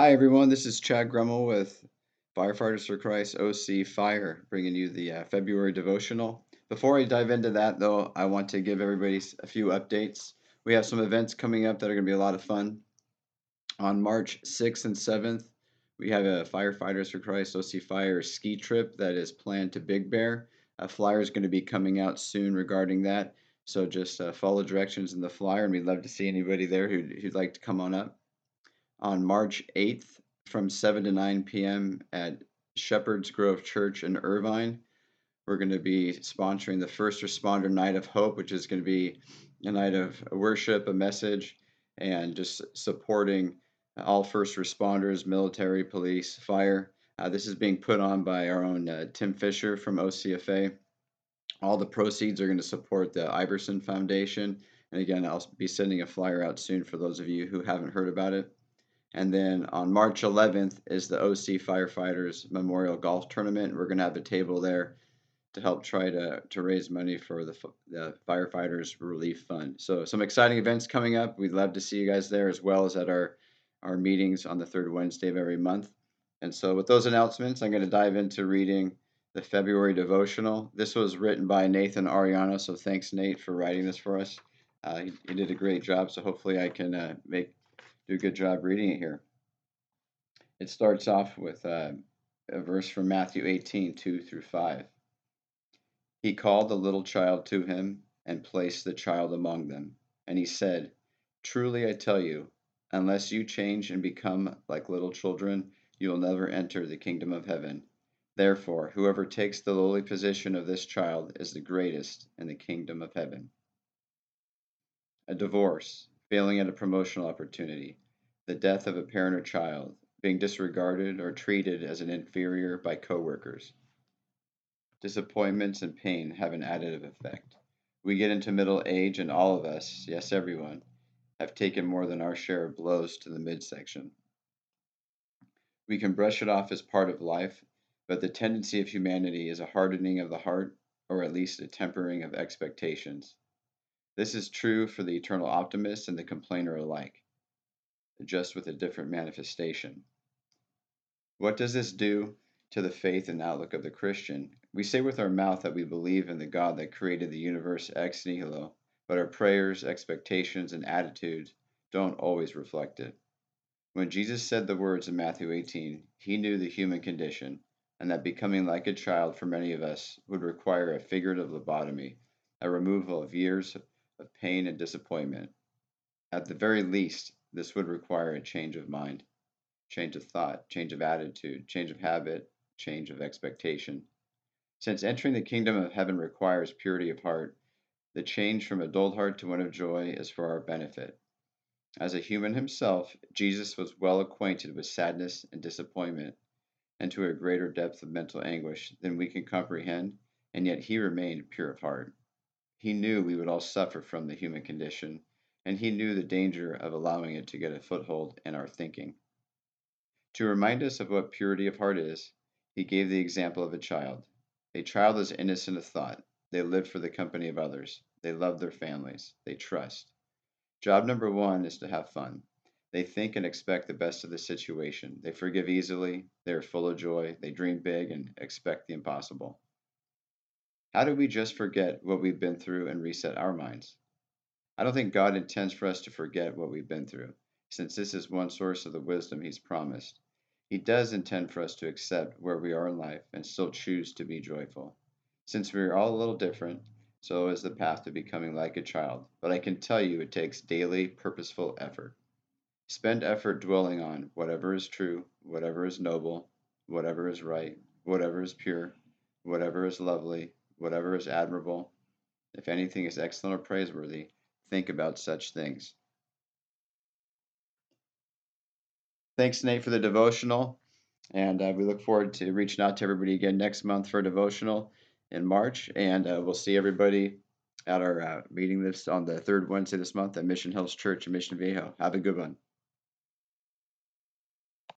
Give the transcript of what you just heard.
Hi, everyone. This is Chad Grummel with Firefighters for Christ OC Fire, bringing you the uh, February devotional. Before I dive into that, though, I want to give everybody a few updates. We have some events coming up that are going to be a lot of fun. On March 6th and 7th, we have a Firefighters for Christ OC Fire ski trip that is planned to Big Bear. A flyer is going to be coming out soon regarding that. So just uh, follow directions in the flyer, and we'd love to see anybody there who'd, who'd like to come on up. On March 8th, from 7 to 9 p.m. at Shepherd's Grove Church in Irvine, we're going to be sponsoring the First Responder Night of Hope, which is going to be a night of worship, a message, and just supporting all first responders, military, police, fire. Uh, this is being put on by our own uh, Tim Fisher from OCFA. All the proceeds are going to support the Iverson Foundation. And again, I'll be sending a flyer out soon for those of you who haven't heard about it. And then on March 11th is the OC Firefighters Memorial Golf Tournament. We're going to have a table there to help try to, to raise money for the, the Firefighters Relief Fund. So, some exciting events coming up. We'd love to see you guys there as well as at our, our meetings on the third Wednesday of every month. And so, with those announcements, I'm going to dive into reading the February devotional. This was written by Nathan Ariano, so thanks, Nate, for writing this for us. Uh, he, he, did a great job, so hopefully I can uh, make do a good job reading it here. It starts off with uh, a verse from Matthew 18 2 through 5. He called the little child to him and placed the child among them. And he said, Truly I tell you, unless you change and become like little children, you will never enter the kingdom of heaven. Therefore, whoever takes the lowly position of this child is the greatest in the kingdom of heaven. A divorce, failing at a promotional opportunity, the death of a parent or child, being disregarded or treated as an inferior by coworkers. Disappointments and pain have an additive effect. We get into middle age, and all of us, yes, everyone, have taken more than our share of blows to the midsection. We can brush it off as part of life but the tendency of humanity is a hardening of the heart, or at least a tempering of expectations. This is true for the eternal optimist and the complainer alike, just with a different manifestation. What does this do to the faith and outlook of the Christian? We say with our mouth that we believe in the God that created the universe ex nihilo, but our prayers, expectations, and attitudes don't always reflect it. When Jesus said the words in Matthew 18, he knew the human condition and that becoming like a child for many of us would require a figurative lobotomy, a removal of years of pain and disappointment. At the very least, this would require a change of mind, change of thought, change of attitude, change of habit, change of expectation. Since entering the kingdom of heaven requires purity of heart, the change from a dull heart to one of joy is for our benefit. As a human himself, Jesus was well acquainted with sadness and disappointment and to a greater depth of mental anguish than we can comprehend, and yet he remained pure of heart. He knew we would all suffer from the human condition, and he knew the danger of allowing it to get a foothold in our thinking. To remind us of what purity of heart is, he gave the example of a child. A child is innocent of thought. They live for the company of others. They love their families. They trust. Job number one is to have fun. They think and expect the best of the situation. They forgive easily. They are full of joy. They dream big and expect the impossible. How do we just forget what we've been through and reset our minds? I don't think God intends for us to forget what we've been through, since this is one source of the wisdom He's promised. He does intend for us to accept where we are in life and still choose to be joyful. Since we are all a little different, so is the path to becoming like a child. But I can tell you it takes daily, purposeful effort. Spend effort dwelling on whatever is true, whatever is noble, whatever is right, whatever is pure, whatever is lovely, whatever is admirable. If anything is excellent or praiseworthy, think about such things. Thanks, Nate, for the devotional. And uh, we look forward to reaching out to everybody again next month for a devotional in March. And uh, we'll see everybody at our uh, meeting this on the third Wednesday this month at Mission Hills Church in Mission Viejo. Have a good one.